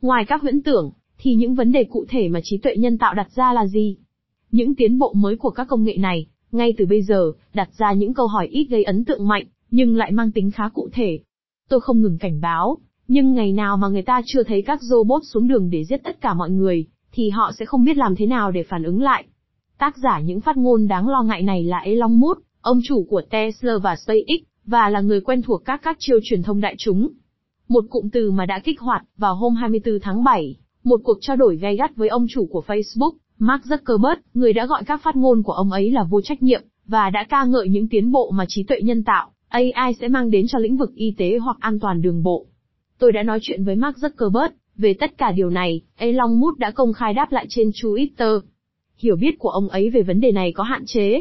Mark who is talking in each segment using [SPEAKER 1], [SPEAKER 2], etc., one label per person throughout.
[SPEAKER 1] Ngoài các huyễn tưởng, thì những vấn đề cụ thể mà trí tuệ nhân tạo đặt ra là gì? Những tiến bộ mới của các công nghệ này, ngay từ bây giờ, đặt ra những câu hỏi ít gây ấn tượng mạnh, nhưng lại mang tính khá cụ thể. Tôi không ngừng cảnh báo, nhưng ngày nào mà người ta chưa thấy các robot xuống đường để giết tất cả mọi người, thì họ sẽ không biết làm thế nào để phản ứng lại. Tác giả những phát ngôn đáng lo ngại này là Elon Musk, ông chủ của Tesla và SpaceX, và là người quen thuộc các các chiêu truyền thông đại chúng. Một cụm từ mà đã kích hoạt vào hôm 24 tháng 7, một cuộc trao đổi gay gắt với ông chủ của Facebook, Mark Zuckerberg, người đã gọi các phát ngôn của ông ấy là vô trách nhiệm, và đã ca ngợi những tiến bộ mà trí tuệ nhân tạo, AI sẽ mang đến cho lĩnh vực y tế hoặc an toàn đường bộ. Tôi đã nói chuyện với Mark Zuckerberg về tất cả điều này, Elon Musk đã công khai đáp lại trên Twitter. Hiểu biết của ông ấy về vấn đề này có hạn chế.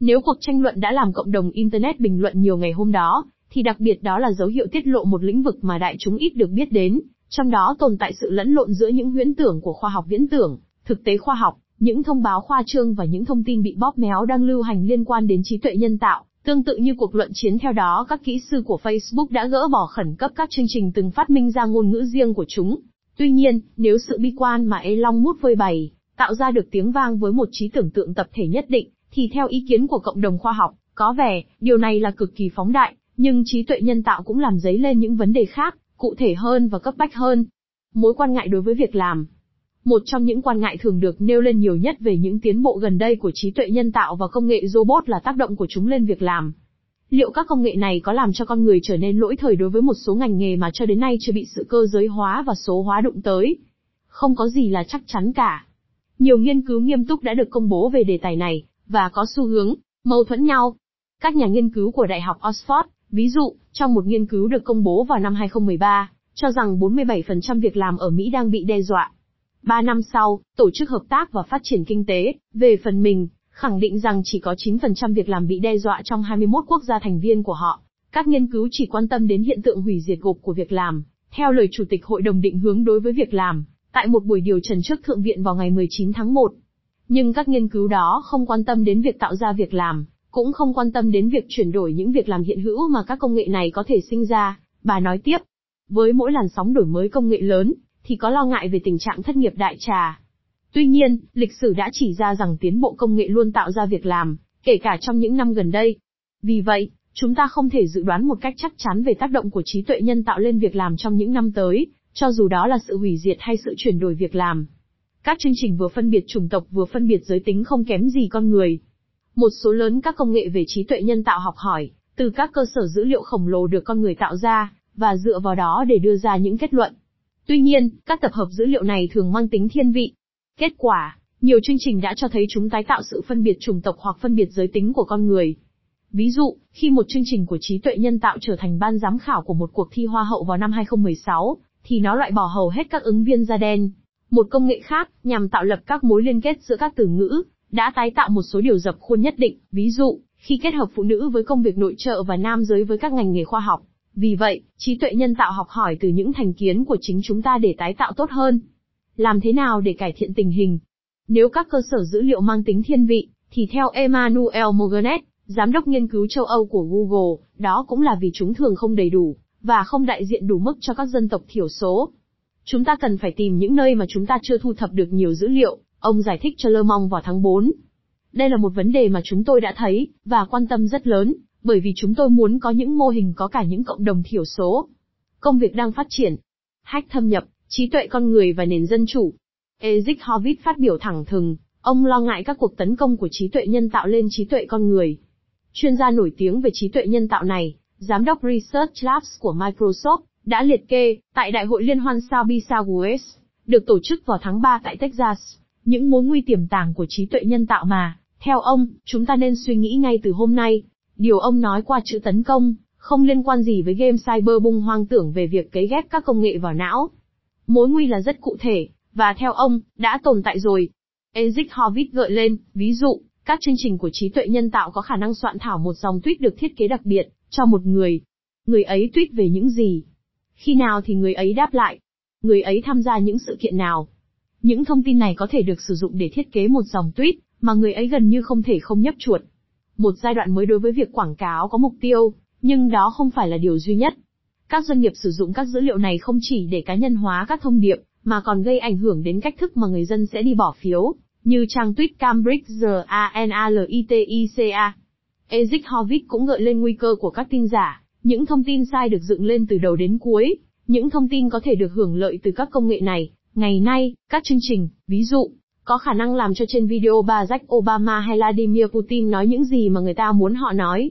[SPEAKER 1] Nếu cuộc tranh luận đã làm cộng đồng Internet bình luận nhiều ngày hôm đó, thì đặc biệt đó là dấu hiệu tiết lộ một lĩnh vực mà đại chúng ít được biết đến, trong đó tồn tại sự lẫn lộn giữa những huyễn tưởng của khoa học viễn tưởng, thực tế khoa học, những thông báo khoa trương và những thông tin bị bóp méo đang lưu hành liên quan đến trí tuệ nhân tạo. Tương tự như cuộc luận chiến theo đó các kỹ sư của Facebook đã gỡ bỏ khẩn cấp các chương trình từng phát minh ra ngôn ngữ riêng của chúng. Tuy nhiên, nếu sự bi quan mà Elon Musk phơi bày, tạo ra được tiếng vang với một trí tưởng tượng tập thể nhất định, thì theo ý kiến của cộng đồng khoa học, có vẻ, điều này là cực kỳ phóng đại, nhưng trí tuệ nhân tạo cũng làm dấy lên những vấn đề khác, cụ thể hơn và cấp bách hơn. Mối quan ngại đối với việc làm. Một trong những quan ngại thường được nêu lên nhiều nhất về những tiến bộ gần đây của trí tuệ nhân tạo và công nghệ robot là tác động của chúng lên việc làm. Liệu các công nghệ này có làm cho con người trở nên lỗi thời đối với một số ngành nghề mà cho đến nay chưa bị sự cơ giới hóa và số hóa đụng tới? Không có gì là chắc chắn cả. Nhiều nghiên cứu nghiêm túc đã được công bố về đề tài này, và có xu hướng, mâu thuẫn nhau. Các nhà nghiên cứu của Đại học Oxford, ví dụ, trong một nghiên cứu được công bố vào năm 2013, cho rằng 47% việc làm ở Mỹ đang bị đe dọa. Ba năm sau, Tổ chức Hợp tác và Phát triển Kinh tế, về phần mình, khẳng định rằng chỉ có 9% việc làm bị đe dọa trong 21 quốc gia thành viên của họ. Các nghiên cứu chỉ quan tâm đến hiện tượng hủy diệt gộp của việc làm, theo lời Chủ tịch Hội đồng định hướng đối với việc làm, tại một buổi điều trần trước Thượng viện vào ngày 19 tháng 1. Nhưng các nghiên cứu đó không quan tâm đến việc tạo ra việc làm, cũng không quan tâm đến việc chuyển đổi những việc làm hiện hữu mà các công nghệ này có thể sinh ra, bà nói tiếp. Với mỗi làn sóng đổi mới công nghệ lớn, thì có lo ngại về tình trạng thất nghiệp đại trà. Tuy nhiên, lịch sử đã chỉ ra rằng tiến bộ công nghệ luôn tạo ra việc làm, kể cả trong những năm gần đây. Vì vậy, chúng ta không thể dự đoán một cách chắc chắn về tác động của trí tuệ nhân tạo lên việc làm trong những năm tới, cho dù đó là sự hủy diệt hay sự chuyển đổi việc làm. Các chương trình vừa phân biệt chủng tộc vừa phân biệt giới tính không kém gì con người. Một số lớn các công nghệ về trí tuệ nhân tạo học hỏi, từ các cơ sở dữ liệu khổng lồ được con người tạo ra, và dựa vào đó để đưa ra những kết luận. Tuy nhiên, các tập hợp dữ liệu này thường mang tính thiên vị. Kết quả, nhiều chương trình đã cho thấy chúng tái tạo sự phân biệt chủng tộc hoặc phân biệt giới tính của con người. Ví dụ, khi một chương trình của trí tuệ nhân tạo trở thành ban giám khảo của một cuộc thi Hoa hậu vào năm 2016, thì nó loại bỏ hầu hết các ứng viên da đen. Một công nghệ khác, nhằm tạo lập các mối liên kết giữa các từ ngữ, đã tái tạo một số điều dập khuôn nhất định, ví dụ, khi kết hợp phụ nữ với công việc nội trợ và nam giới với các ngành nghề khoa học. Vì vậy, trí tuệ nhân tạo học hỏi từ những thành kiến của chính chúng ta để tái tạo tốt hơn. Làm thế nào để cải thiện tình hình? Nếu các cơ sở dữ liệu mang tính thiên vị, thì theo Emmanuel Morganet, giám đốc nghiên cứu châu Âu của Google, đó cũng là vì chúng thường không đầy đủ, và không đại diện đủ mức cho các dân tộc thiểu số. Chúng ta cần phải tìm những nơi mà chúng ta chưa thu thập được nhiều dữ liệu, ông giải thích cho Lơ Mong vào tháng 4. Đây là một vấn đề mà chúng tôi đã thấy, và quan tâm rất lớn, bởi vì chúng tôi muốn có những mô hình có cả những cộng đồng thiểu số. Công việc đang phát triển. Hack thâm nhập, trí tuệ con người và nền dân chủ. Eric Hovitt phát biểu thẳng thừng, ông lo ngại các cuộc tấn công của trí tuệ nhân tạo lên trí tuệ con người. Chuyên gia nổi tiếng về trí tuệ nhân tạo này, giám đốc Research Labs của Microsoft, đã liệt kê, tại Đại hội Liên hoan sao Sauer, được tổ chức vào tháng 3 tại Texas, những mối nguy tiềm tàng của trí tuệ nhân tạo mà, theo ông, chúng ta nên suy nghĩ ngay từ hôm nay. Điều ông nói qua chữ tấn công, không liên quan gì với game cyberbung hoang tưởng về việc cấy ghép các công nghệ vào não. Mối nguy là rất cụ thể, và theo ông, đã tồn tại rồi. Eric Horvitz gợi lên, ví dụ, các chương trình của trí tuệ nhân tạo có khả năng soạn thảo một dòng tweet được thiết kế đặc biệt, cho một người. Người ấy tweet về những gì? Khi nào thì người ấy đáp lại? Người ấy tham gia những sự kiện nào? Những thông tin này có thể được sử dụng để thiết kế một dòng tweet, mà người ấy gần như không thể không nhấp chuột. Một giai đoạn mới đối với việc quảng cáo có mục tiêu, nhưng đó không phải là điều duy nhất. Các doanh nghiệp sử dụng các dữ liệu này không chỉ để cá nhân hóa các thông điệp, mà còn gây ảnh hưởng đến cách thức mà người dân sẽ đi bỏ phiếu, như trang tweet Cambridge Analytica. Ezik Horvitz cũng gợi lên nguy cơ của các tin giả, những thông tin sai được dựng lên từ đầu đến cuối, những thông tin có thể được hưởng lợi từ các công nghệ này. Ngày nay, các chương trình, ví dụ, có khả năng làm cho trên video Barack Obama hay Vladimir Putin nói những gì mà người ta muốn họ nói.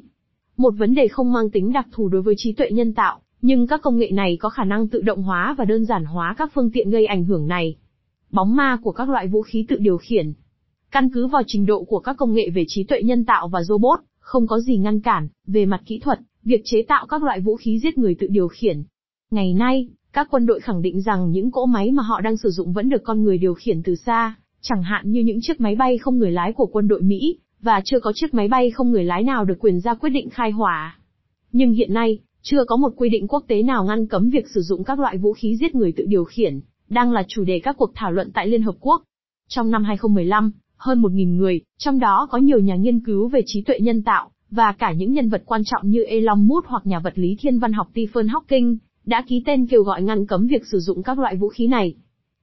[SPEAKER 1] Một vấn đề không mang tính đặc thù đối với trí tuệ nhân tạo, nhưng các công nghệ này có khả năng tự động hóa và đơn giản hóa các phương tiện gây ảnh hưởng này. Bóng ma của các loại vũ khí tự điều khiển. Căn cứ vào trình độ của các công nghệ về trí tuệ nhân tạo và robot, không có gì ngăn cản, về mặt kỹ thuật, việc chế tạo các loại vũ khí giết người tự điều khiển. Ngày nay, các quân đội khẳng định rằng những cỗ máy mà họ đang sử dụng vẫn được con người điều khiển từ xa, chẳng hạn như những chiếc máy bay không người lái của quân đội Mỹ, và chưa có chiếc máy bay không người lái nào được quyền ra quyết định khai hỏa. Nhưng hiện nay, chưa có một quy định quốc tế nào ngăn cấm việc sử dụng các loại vũ khí giết người tự điều khiển, đang là chủ đề các cuộc thảo luận tại Liên Hợp Quốc. Trong năm 2015, hơn 1.000 người, trong đó có nhiều nhà nghiên cứu về trí tuệ nhân tạo, và cả những nhân vật quan trọng như Elon Musk hoặc nhà vật lý thiên văn học Stephen Hawking, đã ký tên kêu gọi ngăn cấm việc sử dụng các loại vũ khí này.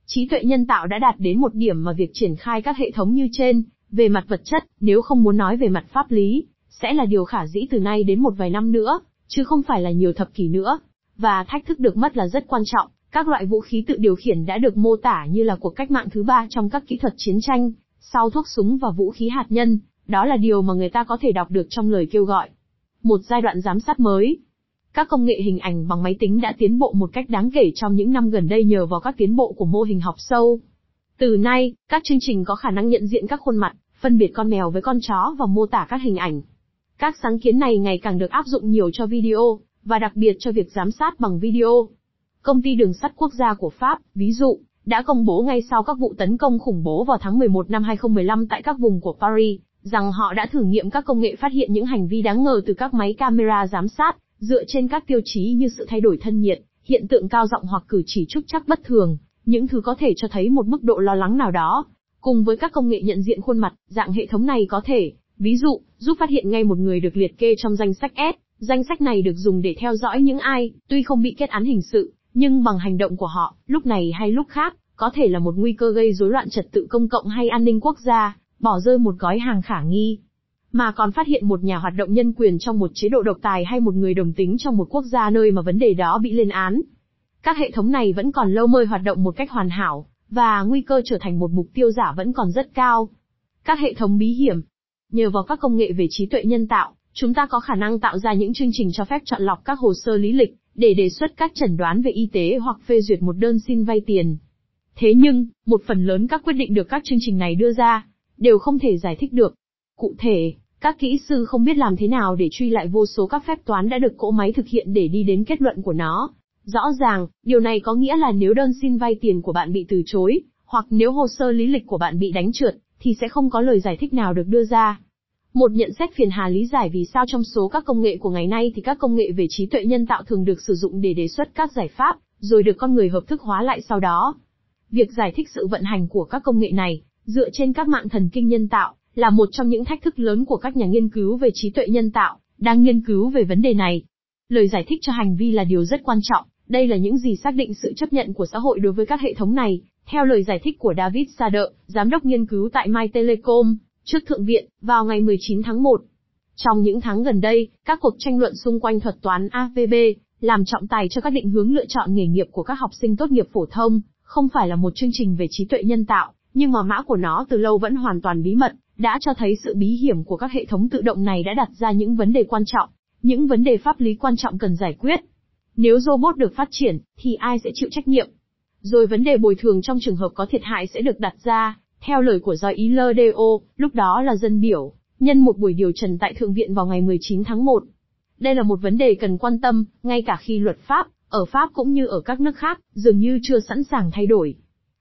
[SPEAKER 1] Trí tuệ nhân tạo đã đạt đến một điểm mà việc triển khai các hệ thống như trên, về mặt vật chất, nếu không muốn nói về mặt pháp lý, sẽ là điều khả dĩ từ nay đến một vài năm nữa, chứ không phải là nhiều thập kỷ nữa. Và thách thức được mất là rất quan trọng, các loại vũ khí tự điều khiển đã được mô tả như là cuộc cách mạng thứ ba trong các kỹ thuật chiến tranh, sau thuốc súng và vũ khí hạt nhân, đó là điều mà người ta có thể đọc được trong lời kêu gọi. Một giai đoạn giám sát mới. Các công nghệ hình ảnh bằng máy tính đã tiến bộ một cách đáng kể trong những năm gần đây nhờ vào các tiến bộ của mô hình học sâu. Từ nay, các chương trình có khả năng nhận diện các khuôn mặt, phân biệt con mèo với con chó và mô tả các hình ảnh. Các sáng kiến này ngày càng được áp dụng nhiều cho video, và đặc biệt cho việc giám sát bằng video. Công ty đường sắt quốc gia của Pháp, ví dụ, đã công bố ngay sau các vụ tấn công khủng bố vào tháng 11 năm 2015 tại các vùng của Paris, rằng họ đã thử nghiệm các công nghệ phát hiện những hành vi đáng ngờ từ các máy camera giám sát, dựa trên các tiêu chí như sự thay đổi thân nhiệt, hiện tượng cao giọng hoặc cử chỉ trúc chắc bất thường, những thứ có thể cho thấy một mức độ lo lắng nào đó. Cùng với các công nghệ nhận diện khuôn mặt, dạng hệ thống này có thể, ví dụ, giúp phát hiện ngay một người được liệt kê trong danh sách S. Danh sách này được dùng để theo dõi những ai, tuy không bị kết án hình sự, nhưng bằng hành động của họ, lúc này hay lúc khác, có thể là một nguy cơ gây rối loạn trật tự công cộng hay an ninh quốc gia, bỏ rơi một gói hàng khả nghi. Mà còn phát hiện một nhà hoạt động nhân quyền trong một chế độ độc tài hay một người đồng tính trong một quốc gia nơi mà vấn đề đó bị lên án. Các hệ thống này vẫn còn lâu mơi hoạt động một cách hoàn hảo, và nguy cơ trở thành một mục tiêu giả vẫn còn rất cao. Các hệ thống bí hiểm. Nhờ vào các công nghệ về trí tuệ nhân tạo, chúng ta có khả năng tạo ra những chương trình cho phép chọn lọc các hồ sơ lý lịch, để đề xuất các chẩn đoán về y tế hoặc phê duyệt một đơn xin vay tiền. Thế nhưng, một phần lớn các quyết định được các chương trình này đưa ra, đều không thể giải thích được. Cụ thể, các kỹ sư không biết làm thế nào để truy lại vô số các phép toán đã được cỗ máy thực hiện để đi đến kết luận của nó. Rõ ràng, điều này có nghĩa là nếu đơn xin vay tiền của bạn bị từ chối, hoặc nếu hồ sơ lý lịch của bạn bị đánh trượt, thì sẽ không có lời giải thích nào được đưa ra. Một nhận xét phiền hà lý giải vì sao trong số các công nghệ của ngày nay thì các công nghệ về trí tuệ nhân tạo thường được sử dụng để đề xuất các giải pháp, rồi được con người hợp thức hóa lại sau đó. Việc giải thích sự vận hành của các công nghệ này, dựa trên các mạng thần kinh nhân tạo, là một trong những thách thức lớn của các nhà nghiên cứu về trí tuệ nhân tạo, đang nghiên cứu về vấn đề này. Lời giải thích cho hành vi là điều rất quan trọng, đây là những gì xác định sự chấp nhận của xã hội đối với các hệ thống này, theo lời giải thích của David Sader, giám đốc nghiên cứu tại My Telecom, trước Thượng viện, vào ngày 19 tháng 1. Trong những tháng gần đây, các cuộc tranh luận xung quanh thuật toán AVB, làm trọng tài cho các định hướng lựa chọn nghề nghiệp của các học sinh tốt nghiệp phổ thông, không phải là một chương trình về trí tuệ nhân tạo, nhưng mà mã của nó từ lâu vẫn hoàn toàn bí mật, đã cho thấy sự bí hiểm của các hệ thống tự động này đã đặt ra những vấn đề quan trọng, những vấn đề pháp lý quan trọng cần giải quyết. Nếu robot được phát triển, thì ai sẽ chịu trách nhiệm? Rồi vấn đề bồi thường trong trường hợp có thiệt hại sẽ được đặt ra, theo lời của Joy Ilerdo, lúc đó là dân biểu, nhân một buổi điều trần tại Thượng viện vào ngày 19 tháng 1. Đây là một vấn đề cần quan tâm, ngay cả khi luật pháp, ở Pháp cũng như ở các nước khác, dường như chưa sẵn sàng thay đổi.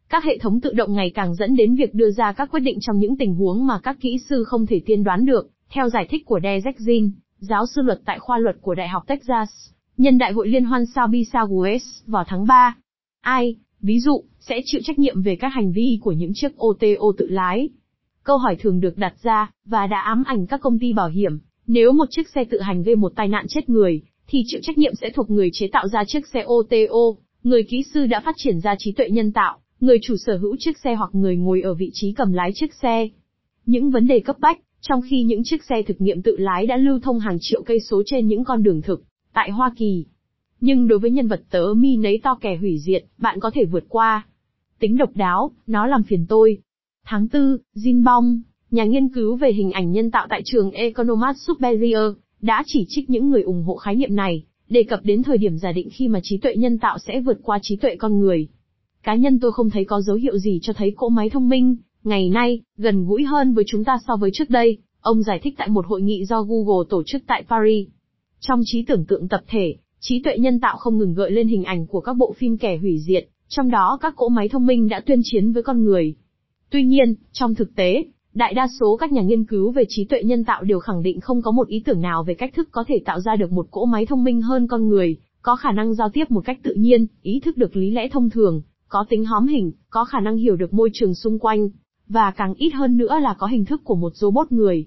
[SPEAKER 1] Các hệ thống tự động ngày càng dẫn đến việc đưa ra các quyết định trong những tình huống mà các kỹ sư không thể tiên đoán được, theo giải thích của Derek Zin, giáo sư luật tại khoa luật của Đại học Texas, nhân đại hội liên hoan Sao vào tháng 3. Ai, ví dụ, sẽ chịu trách nhiệm về các hành vi của những chiếc ô tô tự lái? Câu hỏi thường được đặt ra, và đã ám ảnh các công ty bảo hiểm, nếu một chiếc xe tự hành gây một tai nạn chết người, thì chịu trách nhiệm sẽ thuộc người chế tạo ra chiếc xe OTO, người kỹ sư đã phát triển ra trí tuệ nhân tạo, người chủ sở hữu chiếc xe hoặc người ngồi ở vị trí cầm lái chiếc xe. Những vấn đề cấp bách, trong khi những chiếc xe thực nghiệm tự lái đã lưu thông hàng triệu cây số trên những con đường thực, tại Hoa Kỳ. Nhưng đối với nhân vật tớ mi nấy to kẻ hủy diệt, bạn có thể vượt qua. Tính độc đáo, nó làm phiền tôi. Tháng 4, Jin Bong, nhà nghiên cứu về hình ảnh nhân tạo tại trường Economat Superior, đã chỉ trích những người ủng hộ khái niệm này, đề cập đến thời điểm giả định khi mà trí tuệ nhân tạo sẽ vượt qua trí tuệ con người. Cá nhân tôi không thấy có dấu hiệu gì cho thấy cỗ máy thông minh, ngày nay, gần gũi hơn với chúng ta so với trước đây, ông giải thích tại một hội nghị do Google tổ chức tại Paris. Trong trí tưởng tượng tập thể, trí tuệ nhân tạo không ngừng gợi lên hình ảnh của các bộ phim kẻ hủy diệt, trong đó các cỗ máy thông minh đã tuyên chiến với con người. Tuy nhiên, trong thực tế, đại đa số các nhà nghiên cứu về trí tuệ nhân tạo đều khẳng định không có một ý tưởng nào về cách thức có thể tạo ra được một cỗ máy thông minh hơn con người, có khả năng giao tiếp một cách tự nhiên, ý thức được lý lẽ thông thường, có tính hóm hình, có khả năng hiểu được môi trường xung quanh, và càng ít hơn nữa là có hình thức của một robot người.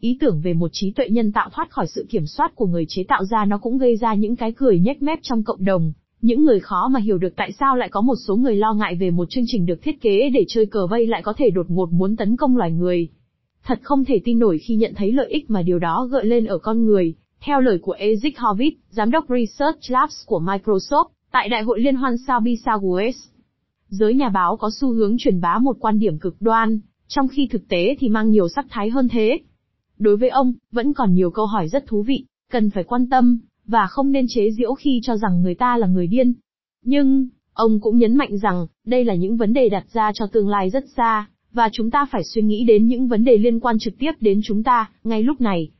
[SPEAKER 1] Ý tưởng về một trí tuệ nhân tạo thoát khỏi sự kiểm soát của người chế tạo ra nó cũng gây ra những cái cười nhếch mép trong cộng đồng. Những người khó mà hiểu được tại sao lại có một số người lo ngại về một chương trình được thiết kế để chơi cờ vây lại có thể đột ngột muốn tấn công loài người. Thật không thể tin nổi khi nhận thấy lợi ích mà điều đó gợi lên ở con người, theo lời của Eric Horvitz, giám đốc Research Labs của Microsoft, tại Đại hội Liên hoan Sabi Southwest. Giới nhà báo có xu hướng truyền bá một quan điểm cực đoan, trong khi thực tế thì mang nhiều sắc thái hơn thế. Đối với ông, vẫn còn nhiều câu hỏi rất thú vị, cần phải quan tâm, và không nên chế giễu khi cho rằng người ta là người điên. Nhưng, ông cũng nhấn mạnh rằng, đây là những vấn đề đặt ra cho tương lai rất xa, và chúng ta phải suy nghĩ đến những vấn đề liên quan trực tiếp đến chúng ta, ngay lúc này.